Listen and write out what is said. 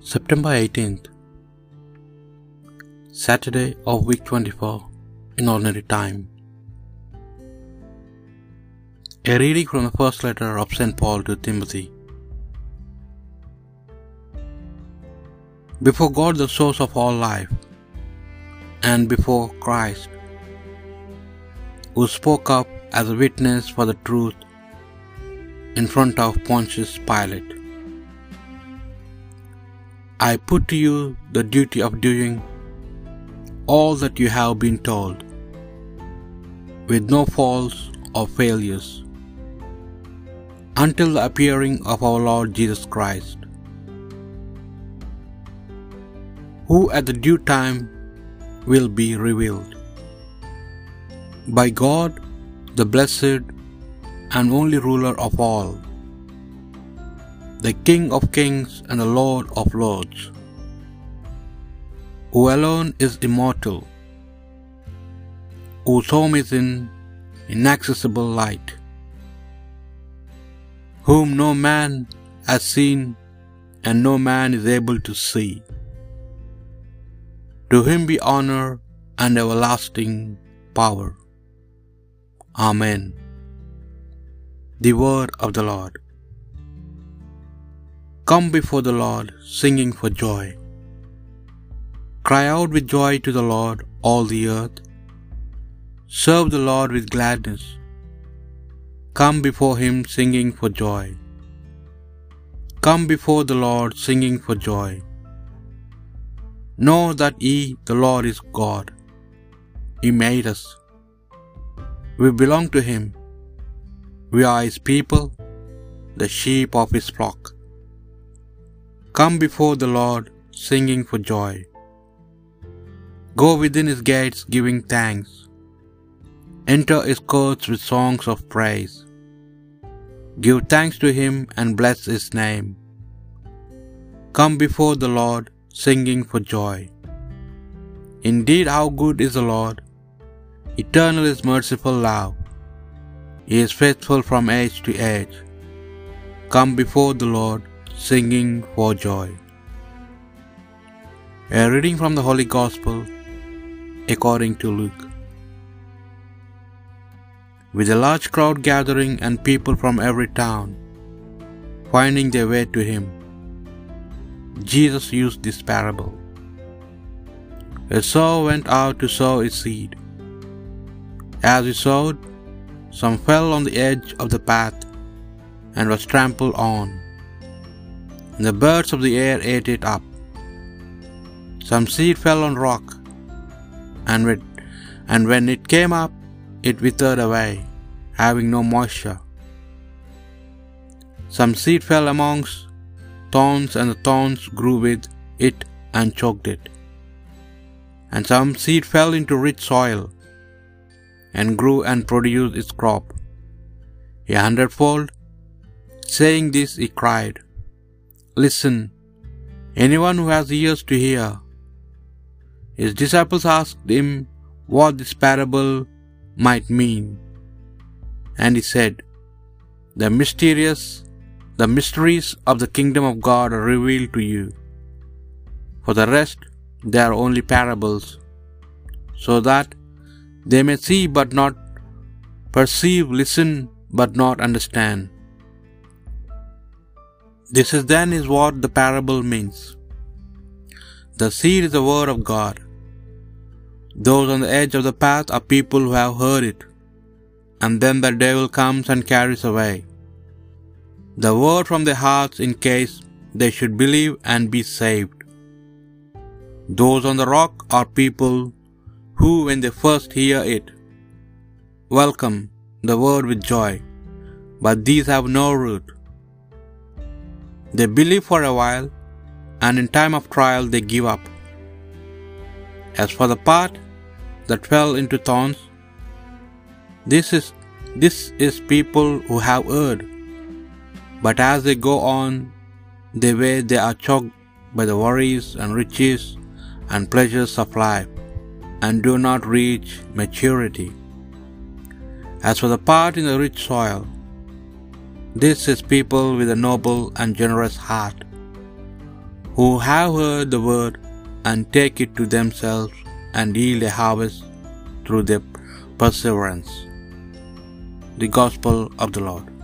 September 18th, Saturday of week 24 in ordinary time. A reading from the first letter of St. Paul to Timothy. Before God, the source of all life, and before Christ, who spoke up as a witness for the truth in front of Pontius Pilate. I put to you the duty of doing all that you have been told, with no faults or failures, until the appearing of our Lord Jesus Christ, who at the due time will be revealed. By God, the blessed and only ruler of all, the King of kings and the Lord of lords, who alone is immortal, whose home is in inaccessible light, whom no man has seen and no man is able to see. To him be honor and everlasting power. Amen. The word of the Lord. Come before the Lord, singing for joy. Cry out with joy to the Lord, all the earth. Serve the Lord with gladness. Come before him, singing for joy. Come before the Lord, singing for joy. Know that He, the Lord, is God. He made us. We belong to Him. We are His people, the sheep of His flock. Come before the Lord, singing for joy. Go within His gates, giving thanks. Enter His courts with songs of praise. Give thanks to Him and bless His name. Come before the Lord, singing for joy. Indeed, how good is the Lord! Eternal is merciful love. He is faithful from age to age. Come before the Lord, singing for joy. A reading from the Holy Gospel according to Luke. With a large crowd gathering and people from every town finding their way to him, Jesus used this parable. A sower went out to sow his seed. As he sowed, some fell on the edge of the path and was trampled on, the birds of the air ate it up. Some seed fell on rock, and when, and when it came up, it withered away, having no moisture. Some seed fell amongst thorns, and the thorns grew with it and choked it. And some seed fell into rich soil, and grew and produced its crop, a hundredfold. Saying this, he cried, Listen, anyone who has ears to hear. His disciples asked him what this parable might mean. And he said, The mysterious, the mysteries of the kingdom of God are revealed to you. For the rest, they are only parables, so that they may see but not perceive, listen but not understand. This is then is what the parable means. The seed is the word of God. Those on the edge of the path are people who have heard it, and then the devil comes and carries away the word from their hearts in case they should believe and be saved. Those on the rock are people who, when they first hear it, welcome the word with joy, but these have no root. They believe for a while, and in time of trial they give up. As for the part that fell into thorns, this is this is people who have heard, but as they go on their way, they are choked by the worries and riches and pleasures of life, and do not reach maturity. As for the part in the rich soil, this is people with a noble and generous heart, who have heard the word and take it to themselves and yield a harvest through their perseverance. The Gospel of the Lord.